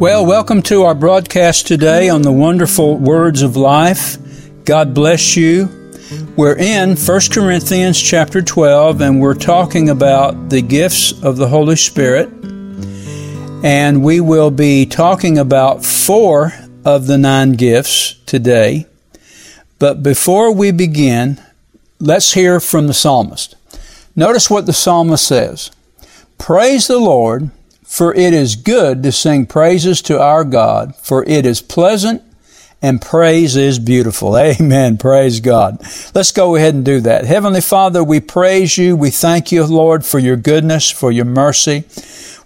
Well, welcome to our broadcast today on the wonderful words of life. God bless you. We're in 1 Corinthians chapter 12 and we're talking about the gifts of the Holy Spirit. And we will be talking about four of the nine gifts today. But before we begin, let's hear from the psalmist. Notice what the psalmist says. Praise the Lord for it is good to sing praises to our God, for it is pleasant and praise is beautiful. Amen. Praise God. Let's go ahead and do that. Heavenly Father, we praise you. We thank you, Lord, for your goodness, for your mercy.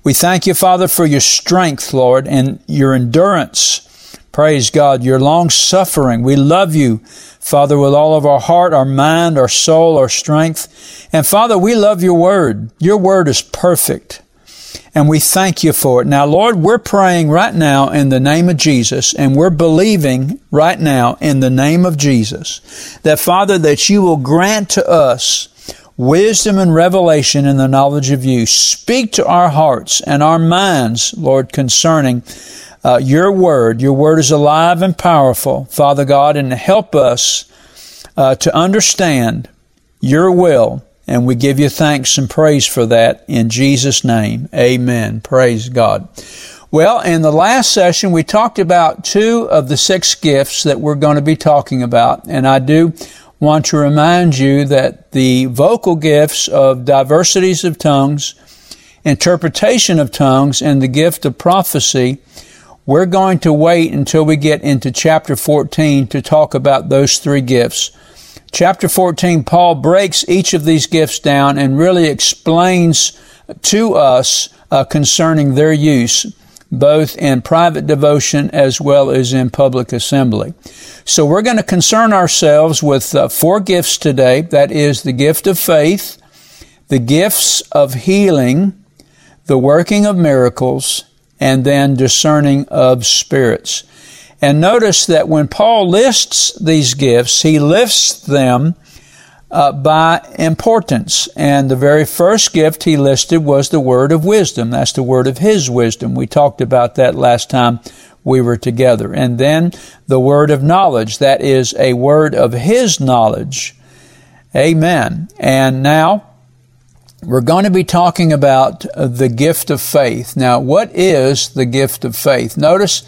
We thank you, Father, for your strength, Lord, and your endurance. Praise God, your long suffering. We love you, Father, with all of our heart, our mind, our soul, our strength. And Father, we love your word. Your word is perfect and we thank you for it. Now, Lord, we're praying right now in the name of Jesus, and we're believing right now in the name of Jesus that, Father, that you will grant to us wisdom and revelation in the knowledge of you. Speak to our hearts and our minds, Lord, concerning uh, your word. Your word is alive and powerful, Father God, and help us uh, to understand your will and we give you thanks and praise for that in Jesus' name. Amen. Praise God. Well, in the last session, we talked about two of the six gifts that we're going to be talking about. And I do want to remind you that the vocal gifts of diversities of tongues, interpretation of tongues, and the gift of prophecy, we're going to wait until we get into chapter 14 to talk about those three gifts. Chapter 14, Paul breaks each of these gifts down and really explains to us uh, concerning their use, both in private devotion as well as in public assembly. So we're going to concern ourselves with uh, four gifts today. That is the gift of faith, the gifts of healing, the working of miracles, and then discerning of spirits. And notice that when Paul lists these gifts, he lists them uh, by importance. And the very first gift he listed was the word of wisdom. That's the word of his wisdom. We talked about that last time we were together. And then the word of knowledge. That is a word of his knowledge. Amen. And now, we're going to be talking about the gift of faith. Now, what is the gift of faith? Notice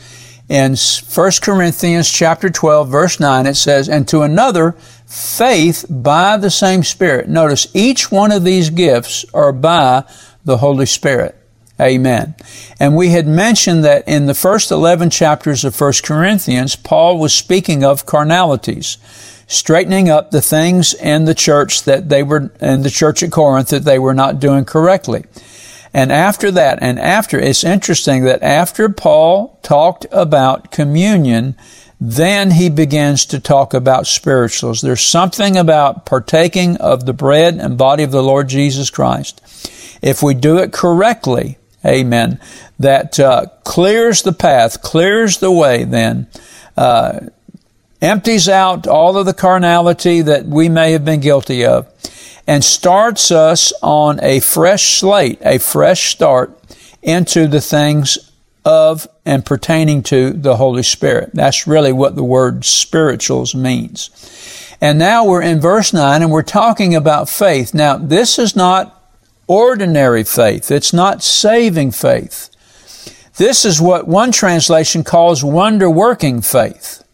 in 1 Corinthians chapter 12 verse 9 it says, and to another faith by the same Spirit. Notice each one of these gifts are by the Holy Spirit. Amen. And we had mentioned that in the first 11 chapters of 1 Corinthians, Paul was speaking of carnalities, straightening up the things in the church that they were, in the church at Corinth that they were not doing correctly. And after that, and after, it's interesting that after Paul talked about communion, then he begins to talk about spirituals. There's something about partaking of the bread and body of the Lord Jesus Christ. If we do it correctly, amen, that uh, clears the path, clears the way then, uh, empties out all of the carnality that we may have been guilty of and starts us on a fresh slate, a fresh start into the things of and pertaining to the Holy Spirit. That's really what the word spirituals means. And now we're in verse 9 and we're talking about faith. Now, this is not ordinary faith. It's not saving faith. This is what one translation calls wonder working faith.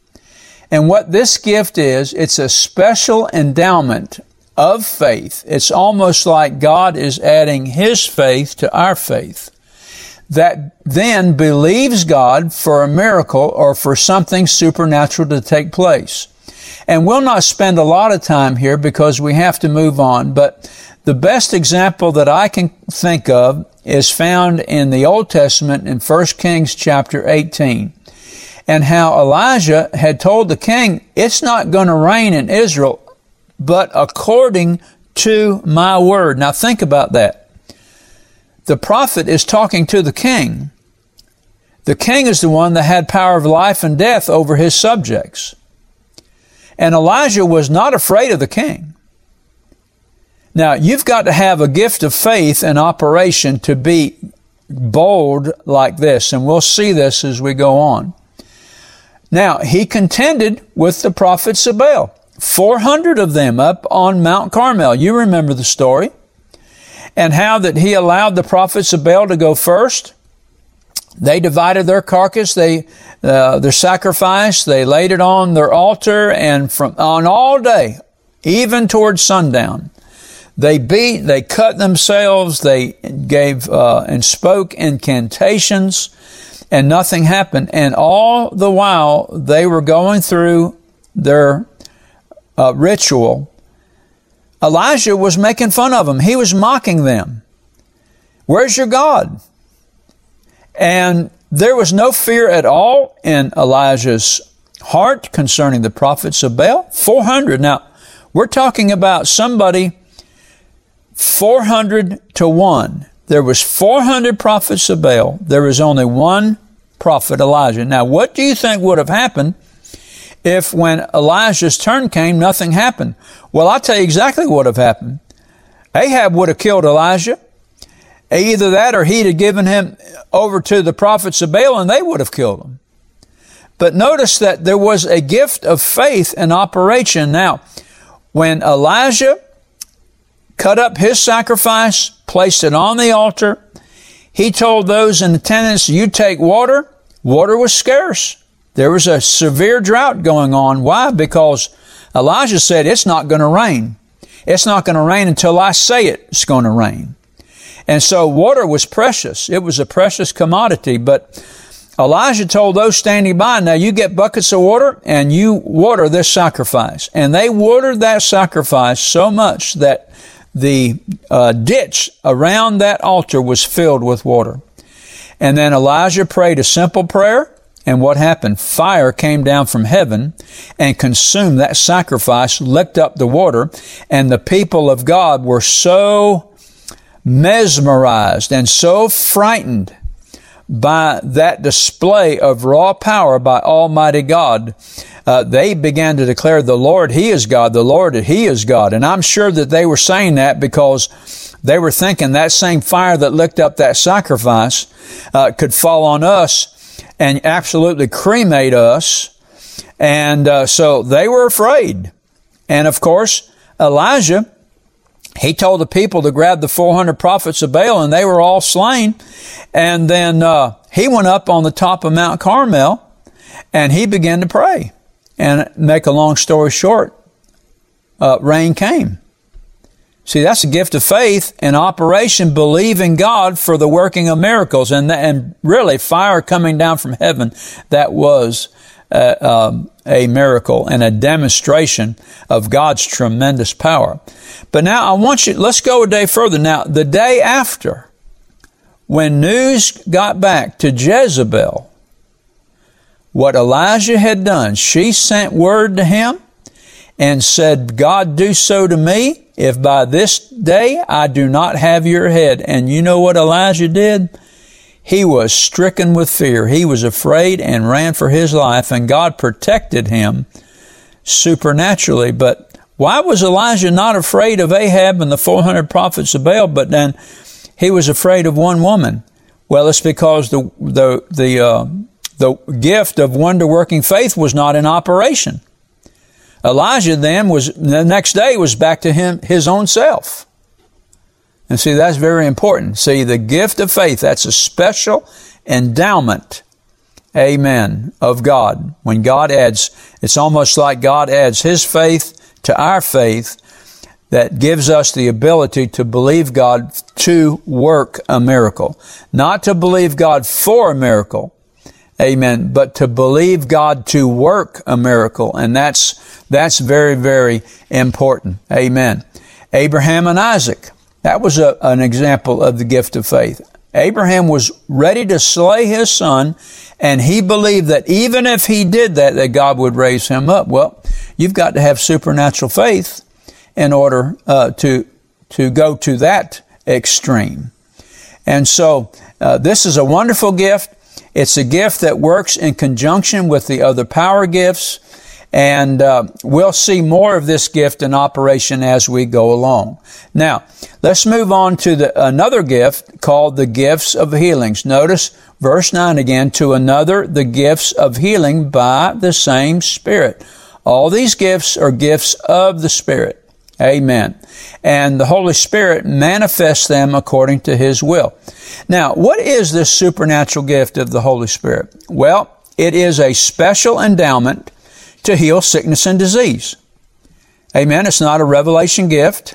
And what this gift is, it's a special endowment of faith. It's almost like God is adding His faith to our faith that then believes God for a miracle or for something supernatural to take place. And we'll not spend a lot of time here because we have to move on, but the best example that I can think of is found in the Old Testament in 1 Kings chapter 18 and how Elijah had told the king, it's not going to rain in Israel but according to my word. Now think about that. The prophet is talking to the king. The king is the one that had power of life and death over his subjects. And Elijah was not afraid of the king. Now, you've got to have a gift of faith in operation to be bold like this, and we'll see this as we go on. Now, he contended with the prophets of Baal. 400 of them up on Mount Carmel. You remember the story. And how that he allowed the prophets of Baal to go first. They divided their carcass, they, uh, their sacrifice, they laid it on their altar, and from, on all day, even towards sundown, they beat, they cut themselves, they gave, uh, and spoke incantations, and nothing happened. And all the while, they were going through their uh, ritual, Elijah was making fun of them. He was mocking them. Where's your God? And there was no fear at all in Elijah's heart concerning the prophets of Baal. 400. Now, we're talking about somebody 400 to 1. There was 400 prophets of Baal. There was only one prophet, Elijah. Now, what do you think would have happened if when Elijah's turn came, nothing happened? Well, I'll tell you exactly what would have happened. Ahab would have killed Elijah. Either that or he'd have given him over to the prophets of Baal and they would have killed him. But notice that there was a gift of faith in operation. Now, when Elijah cut up his sacrifice, placed it on the altar, he told those in attendance, you take water. Water was scarce. There was a severe drought going on. Why? Because Elijah said, it's not going to rain. It's not going to rain until I say it's going to rain. And so water was precious. It was a precious commodity, but Elijah told those standing by, now you get buckets of water and you water this sacrifice. And they watered that sacrifice so much that the uh, ditch around that altar was filled with water. And then Elijah prayed a simple prayer and what happened? Fire came down from heaven and consumed that sacrifice, licked up the water, and the people of God were so mesmerized and so frightened by that display of raw power by Almighty God, uh, they began to declare the Lord, He is God, the Lord, He is God. And I'm sure that they were saying that because they were thinking that same fire that licked up that sacrifice uh, could fall on us and absolutely cremate us. And uh, so they were afraid. And of course, Elijah, he told the people to grab the 400 prophets of Baal and they were all slain. And then uh, he went up on the top of Mount Carmel and he began to pray. And make a long story short, uh, rain came. See, that's a gift of faith in operation, believing God for the working of miracles. And, and really, fire coming down from heaven, that was uh, um, a miracle and a demonstration of God's tremendous power. But now I want you, let's go a day further. Now, the day after, when news got back to Jezebel, what Elijah had done, she sent word to him and said, God do so to me if by this day I do not have your head. And you know what Elijah did? He was stricken with fear. He was afraid and ran for his life, and God protected him supernaturally. But why was Elijah not afraid of Ahab and the 400 prophets of Baal, but then he was afraid of one woman? Well, it's because the, the, the, uh, the gift of wonder working faith was not in operation. Elijah then was, the next day was back to him, his own self. And see, that's very important. See, the gift of faith, that's a special endowment, amen, of God. When God adds, it's almost like God adds His faith to our faith that gives us the ability to believe God to work a miracle. Not to believe God for a miracle, Amen. But to believe God to work a miracle. And that's, that's very, very important. Amen. Abraham and Isaac. That was a, an example of the gift of faith. Abraham was ready to slay his son, and he believed that even if he did that, that God would raise him up. Well, you've got to have supernatural faith in order uh, to to go to that extreme. And so, uh, this is a wonderful gift. It's a gift that works in conjunction with the other power gifts. And uh, we'll see more of this gift in operation as we go along. Now, let's move on to the, another gift called the gifts of healings. Notice verse 9 again, to another the gifts of healing by the same Spirit. All these gifts are gifts of the Spirit. Amen. And the Holy Spirit manifests them according to His will. Now, what is this supernatural gift of the Holy Spirit? Well, it is a special endowment to heal sickness and disease. Amen. It's not a revelation gift.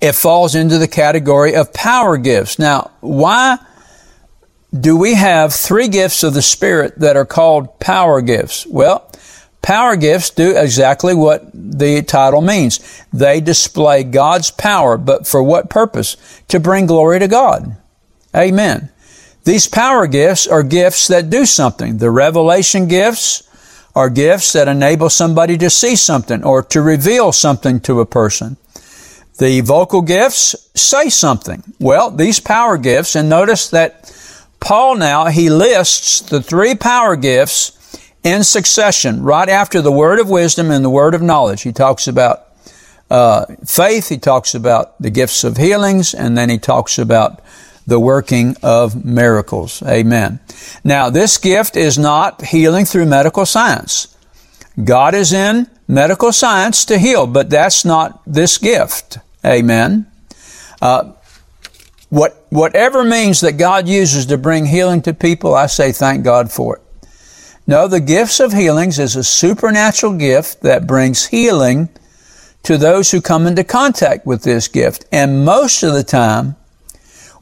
It falls into the category of power gifts. Now, why do we have three gifts of the Spirit that are called power gifts? Well, Power gifts do exactly what the title means. They display God's power, but for what purpose? To bring glory to God. Amen. These power gifts are gifts that do something. The revelation gifts are gifts that enable somebody to see something or to reveal something to a person. The vocal gifts say something. Well, these power gifts, and notice that Paul now, he lists the three power gifts in succession, right after the word of wisdom and the word of knowledge. He talks about uh, faith, he talks about the gifts of healings, and then he talks about the working of miracles. Amen. Now, this gift is not healing through medical science. God is in medical science to heal, but that's not this gift. Amen. Uh, what, whatever means that God uses to bring healing to people, I say thank God for it. No, the gifts of healings is a supernatural gift that brings healing to those who come into contact with this gift. And most of the time,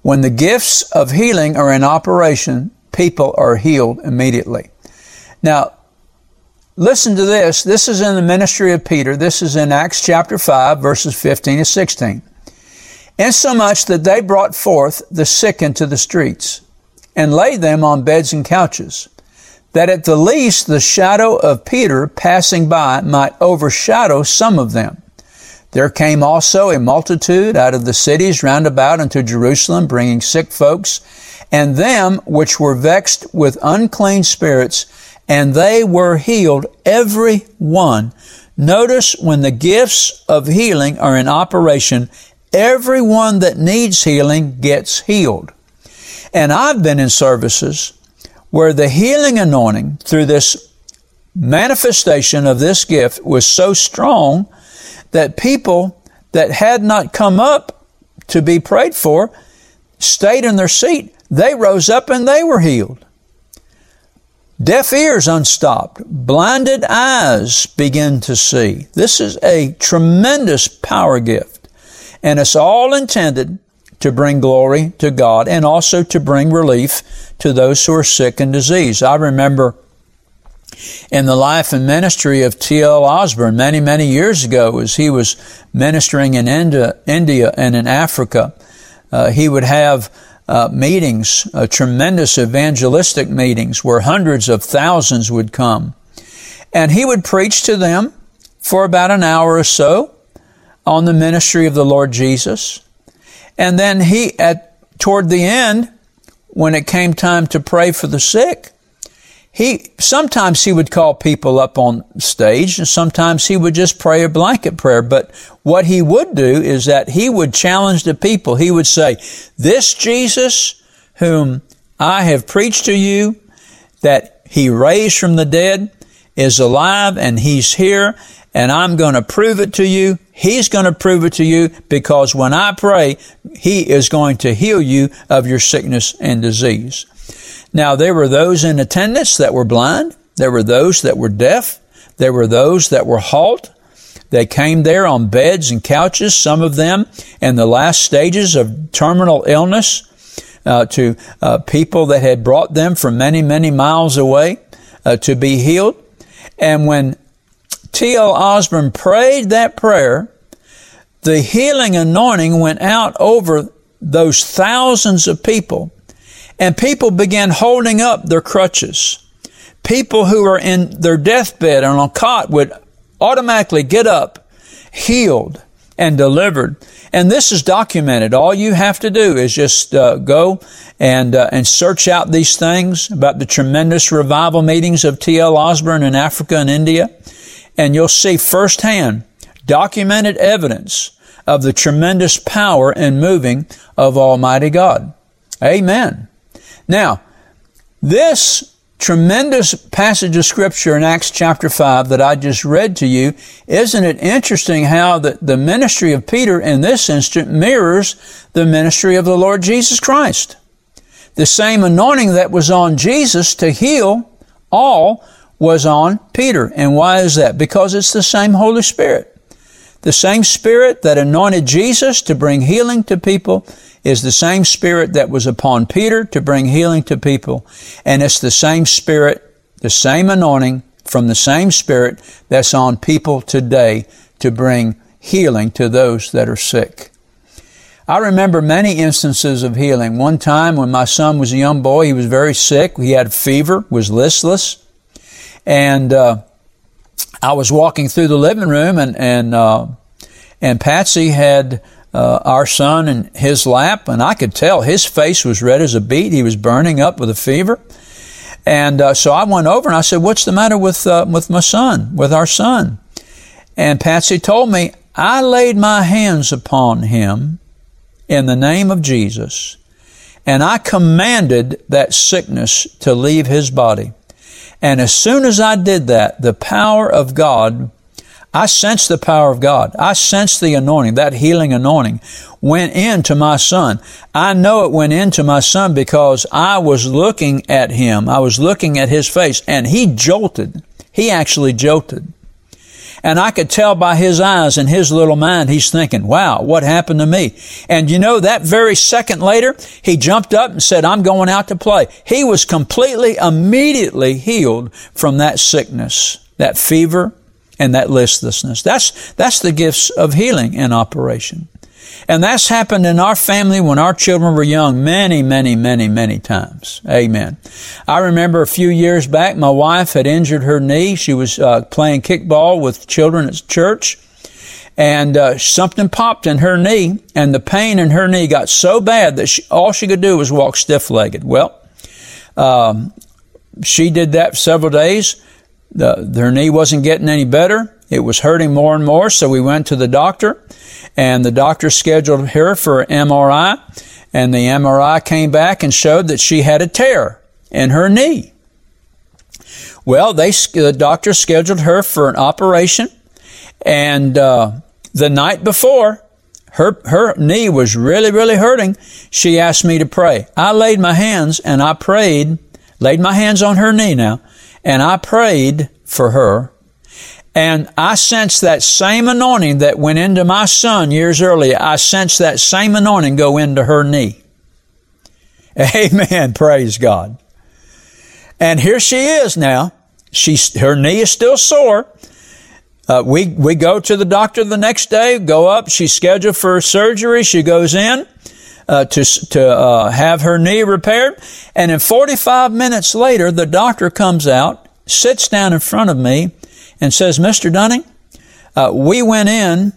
when the gifts of healing are in operation, people are healed immediately. Now, listen to this. This is in the ministry of Peter. This is in Acts chapter 5, verses 15 to 16. Insomuch that they brought forth the sick into the streets and laid them on beds and couches that at the least the shadow of Peter passing by might overshadow some of them. There came also a multitude out of the cities round about unto Jerusalem, bringing sick folks, and them which were vexed with unclean spirits, and they were healed, every one. Notice when the gifts of healing are in operation, everyone that needs healing gets healed. And I've been in services where the healing anointing through this manifestation of this gift was so strong that people that had not come up to be prayed for stayed in their seat. They rose up and they were healed. Deaf ears unstopped. Blinded eyes begin to see. This is a tremendous power gift. And it's all intended to bring glory to God and also to bring relief to those who are sick and diseased. I remember in the life and ministry of T.L. Osborn many, many years ago as he was ministering in India, India and in Africa. Uh, he would have uh, meetings, uh, tremendous evangelistic meetings where hundreds of thousands would come. And he would preach to them for about an hour or so on the ministry of the Lord Jesus. And then he, at, toward the end, when it came time to pray for the sick, he, sometimes he would call people up on stage and sometimes he would just pray a blanket prayer. But what he would do is that he would challenge the people. He would say, this Jesus whom I have preached to you, that he raised from the dead, is alive and he's here and I'm going to prove it to you. He's going to prove it to you because when I pray, He is going to heal you of your sickness and disease. Now, there were those in attendance that were blind. There were those that were deaf. There were those that were halt. They came there on beds and couches, some of them in the last stages of terminal illness, uh, to uh, people that had brought them from many, many miles away uh, to be healed. And when T.L. Osborn prayed that prayer, the healing anointing went out over those thousands of people, and people began holding up their crutches. People who were in their deathbed and on a cot would automatically get up, healed and delivered. And this is documented. All you have to do is just uh, go and uh, and search out these things about the tremendous revival meetings of T.L. Osborn in Africa and India, and you'll see firsthand documented evidence of the tremendous power and moving of Almighty God. Amen. Now, this tremendous passage of scripture in Acts chapter 5 that I just read to you, isn't it interesting how the, the ministry of Peter in this instant mirrors the ministry of the Lord Jesus Christ? The same anointing that was on Jesus to heal all was on Peter. And why is that? Because it's the same Holy Spirit. The same Spirit that anointed Jesus to bring healing to people is the same Spirit that was upon Peter to bring healing to people. And it's the same Spirit, the same anointing from the same Spirit that's on people today to bring healing to those that are sick. I remember many instances of healing. One time when my son was a young boy, he was very sick. He had fever, was listless. And, uh, I was walking through the living room and, and, uh, and Patsy had uh, our son in his lap, and I could tell his face was red as a beet. He was burning up with a fever. And uh, so I went over and I said, "What's the matter with uh, with my son, with our son?" And Patsy told me, "I laid my hands upon him in the name of Jesus, and I commanded that sickness to leave his body. And as soon as I did that, the power of God I sensed the power of God. I sensed the anointing, that healing anointing went into my son. I know it went into my son because I was looking at him. I was looking at his face and he jolted. He actually jolted. And I could tell by his eyes and his little mind, he's thinking, wow, what happened to me? And you know, that very second later, he jumped up and said, I'm going out to play. He was completely, immediately healed from that sickness, that fever, and that listlessness. That's, that's the gifts of healing in operation. And that's happened in our family when our children were young many, many, many, many times. Amen. I remember a few years back, my wife had injured her knee. She was uh, playing kickball with children at church. And uh, something popped in her knee, and the pain in her knee got so bad that she, all she could do was walk stiff-legged. Well, um, she did that for several days. The, her knee wasn't getting any better. It was hurting more and more. So we went to the doctor and the doctor scheduled her for MRI and the MRI came back and showed that she had a tear in her knee. Well, they, the doctor scheduled her for an operation and, uh, the night before, her, her knee was really, really hurting. She asked me to pray. I laid my hands and I prayed, laid my hands on her knee now, and I prayed for her. And I sensed that same anointing that went into my son years earlier. I sensed that same anointing go into her knee. Amen. Praise God. And here she is now. She's, her knee is still sore. Uh, we, we go to the doctor the next day, go up. She's scheduled for surgery. She goes in uh, to, to uh, have her knee repaired. And in 45 minutes later, the doctor comes out, sits down in front of me, and says, Mr. Dunning, uh, we went in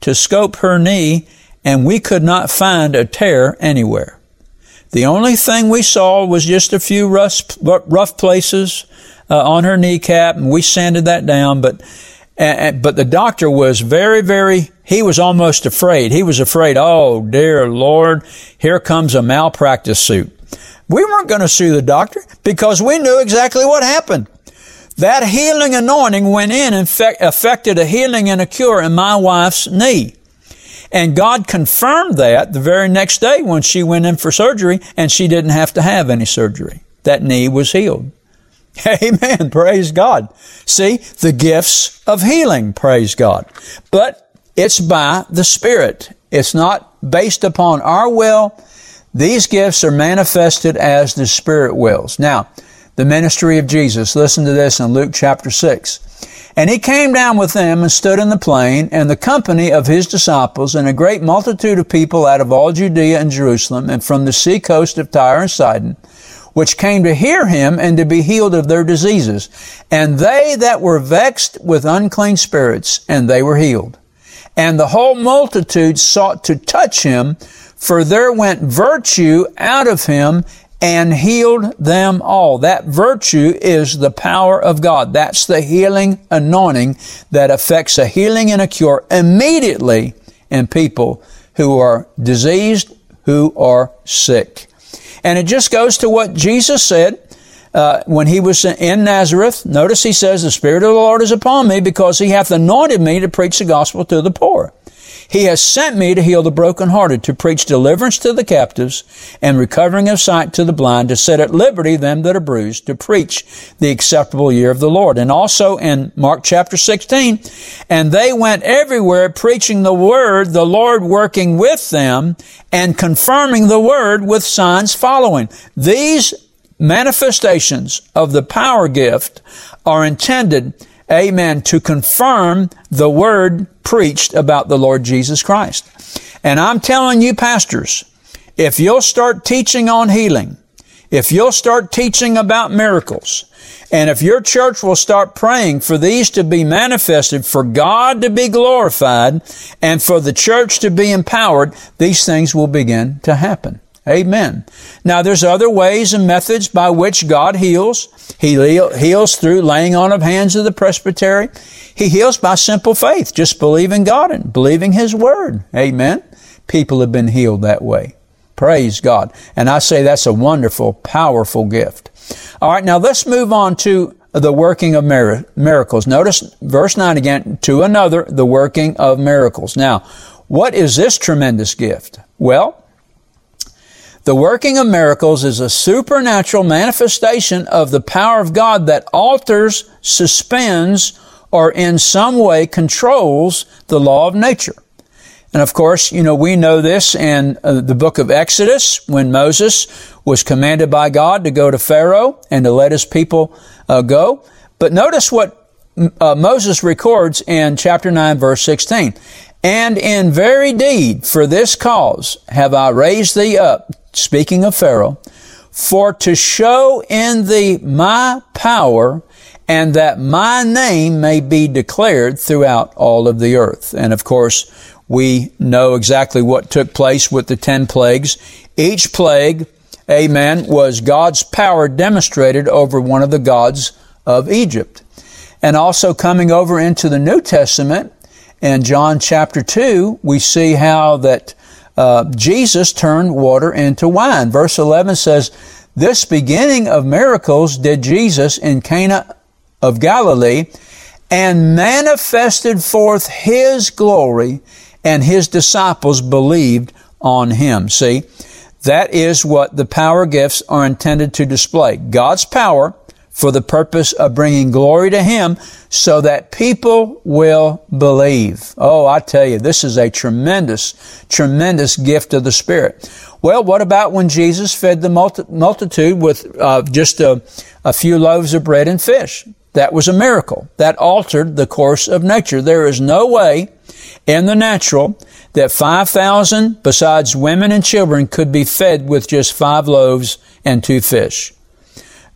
to scope her knee and we could not find a tear anywhere. The only thing we saw was just a few rough, rough places uh, on her kneecap, and we sanded that down. But but the doctor was very, very, he was almost afraid. He was afraid, oh dear Lord, here comes a malpractice suit. We weren't going to sue the doctor because we knew exactly what happened. That healing anointing went in and affected a healing and a cure in my wife's knee. And God confirmed that the very next day when she went in for surgery and she didn't have to have any surgery. That knee was healed. Amen. Praise God. See, the gifts of healing. Praise God. But it's by the Spirit. It's not based upon our will. These gifts are manifested as the Spirit wills. Now, the ministry of Jesus. Listen to this in Luke chapter 6. And he came down with them and stood in the plain, and the company of his disciples, and a great multitude of people out of all Judea and Jerusalem, and from the sea coast of Tyre and Sidon, which came to hear him and to be healed of their diseases. And they that were vexed with unclean spirits, and they were healed. And the whole multitude sought to touch him, for there went virtue out of him and healed them all. That virtue is the power of God. That's the healing anointing that affects a healing and a cure immediately in people who are diseased, who are sick. And it just goes to what Jesus said uh, when he was in Nazareth. Notice he says, The Spirit of the Lord is upon me because he hath anointed me to preach the gospel to the poor. He has sent me to heal the brokenhearted, to preach deliverance to the captives and recovering of sight to the blind, to set at liberty them that are bruised, to preach the acceptable year of the Lord. And also in Mark chapter 16, and they went everywhere preaching the word, the Lord working with them and confirming the word with signs following. These manifestations of the power gift are intended amen, to confirm the word preached about the Lord Jesus Christ. And I'm telling you, pastors, if you'll start teaching on healing, if you'll start teaching about miracles, and if your church will start praying for these to be manifested, for God to be glorified, and for the church to be empowered, these things will begin to happen. Amen. Now there's other ways and methods by which God heals. He heals through laying on of hands of the presbytery. He heals by simple faith, just believing God and believing His Word. Amen. People have been healed that way. Praise God. And I say that's a wonderful, powerful gift. All right, now let's move on to the working of miracles. Notice verse 9 again, to another, the working of miracles. Now, what is this tremendous gift? Well, the working of miracles is a supernatural manifestation of the power of God that alters, suspends, or in some way controls the law of nature. And of course, you know, we know this in uh, the book of Exodus when Moses was commanded by God to go to Pharaoh and to let his people uh, go. But notice what uh, Moses records in chapter 9 verse 16. And in very deed for this cause have I raised thee up speaking of Pharaoh, for to show in thee my power and that my name may be declared throughout all of the earth. And of course, we know exactly what took place with the ten plagues. Each plague, amen, was God's power demonstrated over one of the gods of Egypt. And also coming over into the New Testament, in John chapter 2, we see how that uh, Jesus turned water into wine. Verse 11 says, This beginning of miracles did Jesus in Cana of Galilee and manifested forth His glory and His disciples believed on Him. See, that is what the power gifts are intended to display. God's power for the purpose of bringing glory to Him so that people will believe. Oh, I tell you, this is a tremendous, tremendous gift of the Spirit. Well, what about when Jesus fed the multitude with uh, just a, a few loaves of bread and fish? That was a miracle. That altered the course of nature. There is no way in the natural that 5,000 besides women and children could be fed with just five loaves and two fish.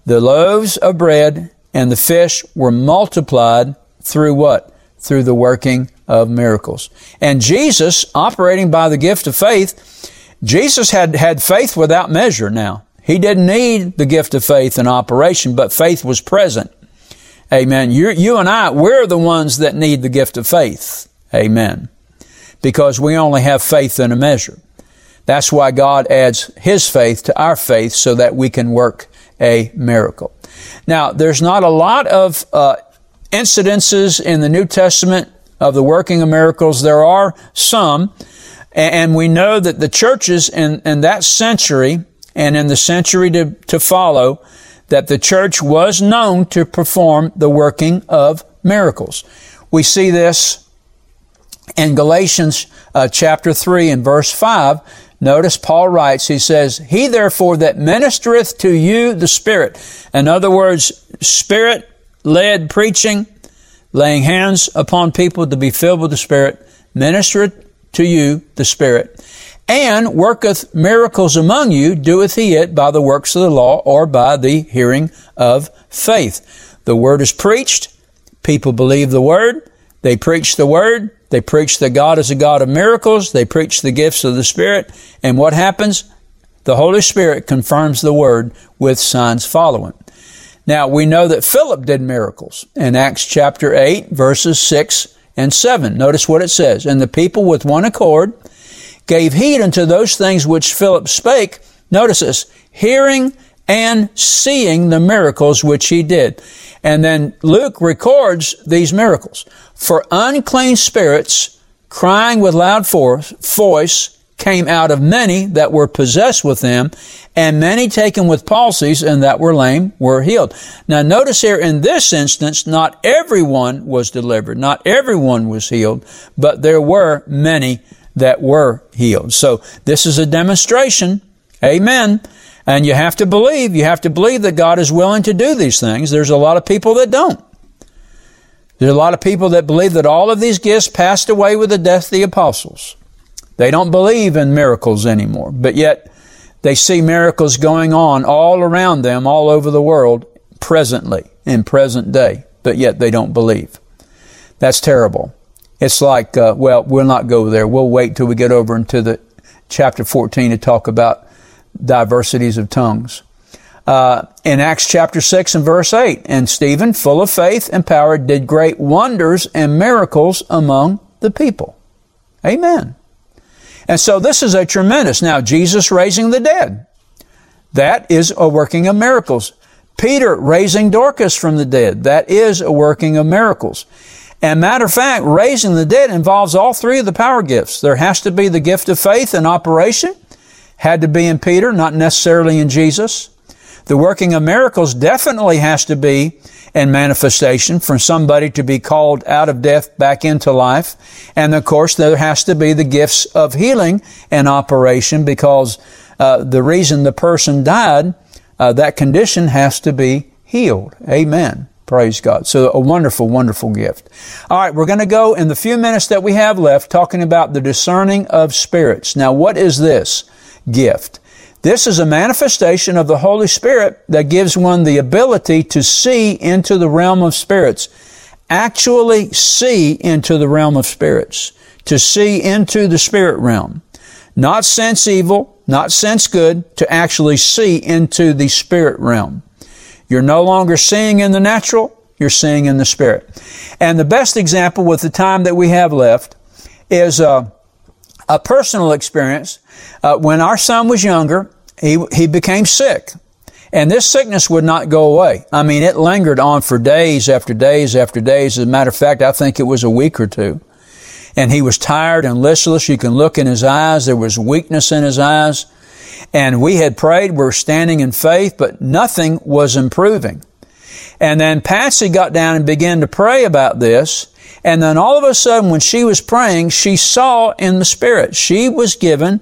The loaves of bread and the fish were multiplied through what? Through the working of miracles. And Jesus, operating by the gift of faith, Jesus had, had faith without measure now. He didn't need the gift of faith in operation, but faith was present. Amen. You, you and I, we're the ones that need the gift of faith. Amen. Because we only have faith in a measure. That's why God adds His faith to our faith so that we can work a miracle. Now, there's not a lot of uh, incidences in the New Testament of the working of miracles. There are some, and we know that the churches in, in that century and in the century to, to follow, that the church was known to perform the working of miracles. We see this in Galatians uh, chapter 3 and verse 5 Notice Paul writes, he says, He therefore that ministereth to you the Spirit. In other words, Spirit led preaching, laying hands upon people to be filled with the Spirit, ministereth to you the Spirit, and worketh miracles among you, doeth he it by the works of the law or by the hearing of faith. The word is preached, people believe the word, They preach the word. They preach that God is a God of miracles. They preach the gifts of the Spirit. And what happens? The Holy Spirit confirms the word with signs following. Now, we know that Philip did miracles in Acts chapter 8, verses 6 and 7. Notice what it says. And the people with one accord gave heed unto those things which Philip spake. Notice this, hearing and seeing the miracles which he did. And then Luke records these miracles. For unclean spirits, crying with loud voice, came out of many that were possessed with them, and many taken with palsies and that were lame were healed. Now notice here in this instance, not everyone was delivered, not everyone was healed, but there were many that were healed. So this is a demonstration. Amen. And you have to believe, you have to believe that God is willing to do these things. There's a lot of people that don't. There's a lot of people that believe that all of these gifts passed away with the death of the apostles. They don't believe in miracles anymore, but yet they see miracles going on all around them, all over the world, presently, in present day, but yet they don't believe. That's terrible. It's like, uh, well, we'll not go there. We'll wait till we get over into the chapter 14 to talk about diversities of tongues. Uh, in Acts chapter 6 and verse 8, and Stephen, full of faith and power, did great wonders and miracles among the people. Amen. And so this is a tremendous. Now, Jesus raising the dead. That is a working of miracles. Peter raising Dorcas from the dead. That is a working of miracles. And matter of fact, raising the dead involves all three of the power gifts. There has to be the gift of faith in operation. Had to be in Peter, not necessarily in Jesus. The working of miracles definitely has to be in manifestation for somebody to be called out of death back into life. And of course, there has to be the gifts of healing in operation because uh, the reason the person died, uh, that condition has to be healed. Amen. Praise God. So a wonderful, wonderful gift. All right, we're going to go in the few minutes that we have left talking about the discerning of spirits. Now, what is this gift? This is a manifestation of the Holy Spirit that gives one the ability to see into the realm of spirits. Actually see into the realm of spirits. To see into the spirit realm. Not sense evil, not sense good, to actually see into the spirit realm. You're no longer seeing in the natural, you're seeing in the spirit. And the best example with the time that we have left is uh, a personal experience. Uh, when our son was younger, he, he became sick. And this sickness would not go away. I mean, it lingered on for days after days after days. As a matter of fact, I think it was a week or two. And he was tired and listless. You can look in his eyes. There was weakness in his eyes. And we had prayed. We were standing in faith, but nothing was improving. And then Patsy got down and began to pray about this. And then all of a sudden, when she was praying, she saw in the Spirit. She was given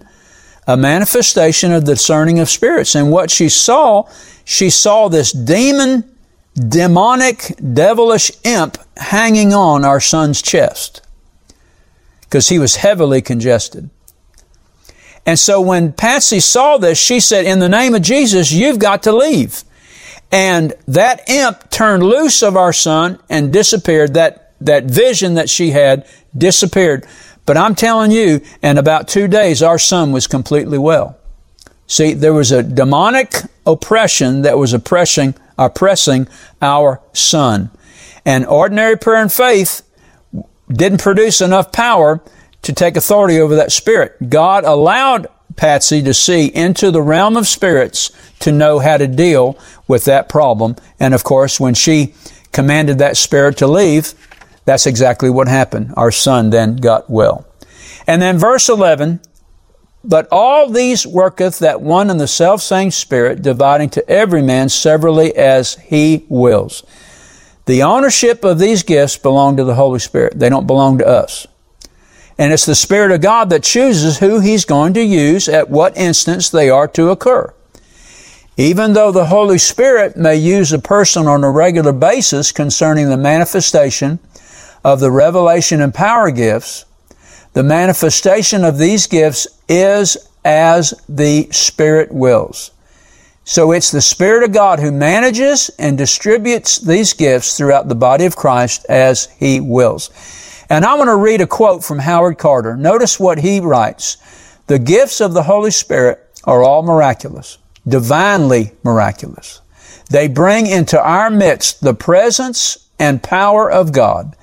a manifestation of the discerning of spirits. And what she saw, she saw this demon, demonic, devilish imp hanging on our son's chest because he was heavily congested. And so when Patsy saw this, she said, in the name of Jesus, you've got to leave. And that imp turned loose of our son and disappeared. That, that vision that she had disappeared. But I'm telling you, in about two days, our son was completely well. See, there was a demonic oppression that was oppressing, oppressing our son. And ordinary prayer and faith didn't produce enough power to take authority over that spirit. God allowed Patsy to see into the realm of spirits to know how to deal with that problem. And of course, when she commanded that spirit to leave, that's exactly what happened. Our son then got well. And then verse 11, but all these worketh that one and the self same Spirit, dividing to every man severally as he wills. The ownership of these gifts belong to the Holy Spirit. They don't belong to us. And it's the Spirit of God that chooses who He's going to use at what instance they are to occur. Even though the Holy Spirit may use a person on a regular basis concerning the manifestation of the revelation and power gifts, the manifestation of these gifts is as the Spirit wills. So it's the Spirit of God who manages and distributes these gifts throughout the body of Christ as He wills. And I want to read a quote from Howard Carter. Notice what he writes. The gifts of the Holy Spirit are all miraculous, divinely miraculous. They bring into our midst the presence and power of God.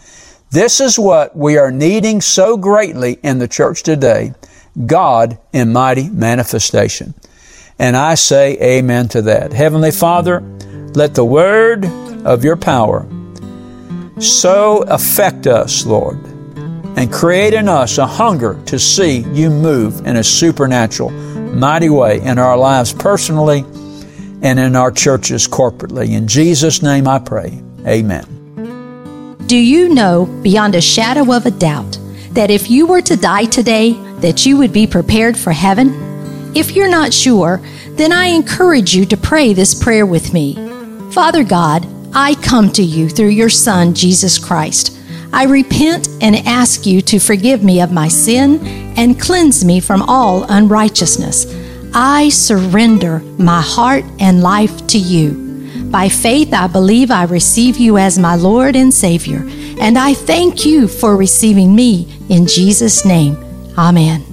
This is what we are needing so greatly in the church today. God in mighty manifestation. And I say amen to that. Heavenly Father, let the word of your power so affect us, Lord, and create in us a hunger to see you move in a supernatural, mighty way in our lives personally and in our churches corporately. In Jesus' name I pray. Amen. Do you know beyond a shadow of a doubt that if you were to die today, that you would be prepared for heaven? If you're not sure, then I encourage you to pray this prayer with me. Father God, I come to you through your Son, Jesus Christ. I repent and ask you to forgive me of my sin and cleanse me from all unrighteousness. I surrender my heart and life to you. By faith, I believe I receive you as my Lord and Savior, and I thank you for receiving me in Jesus' name. Amen.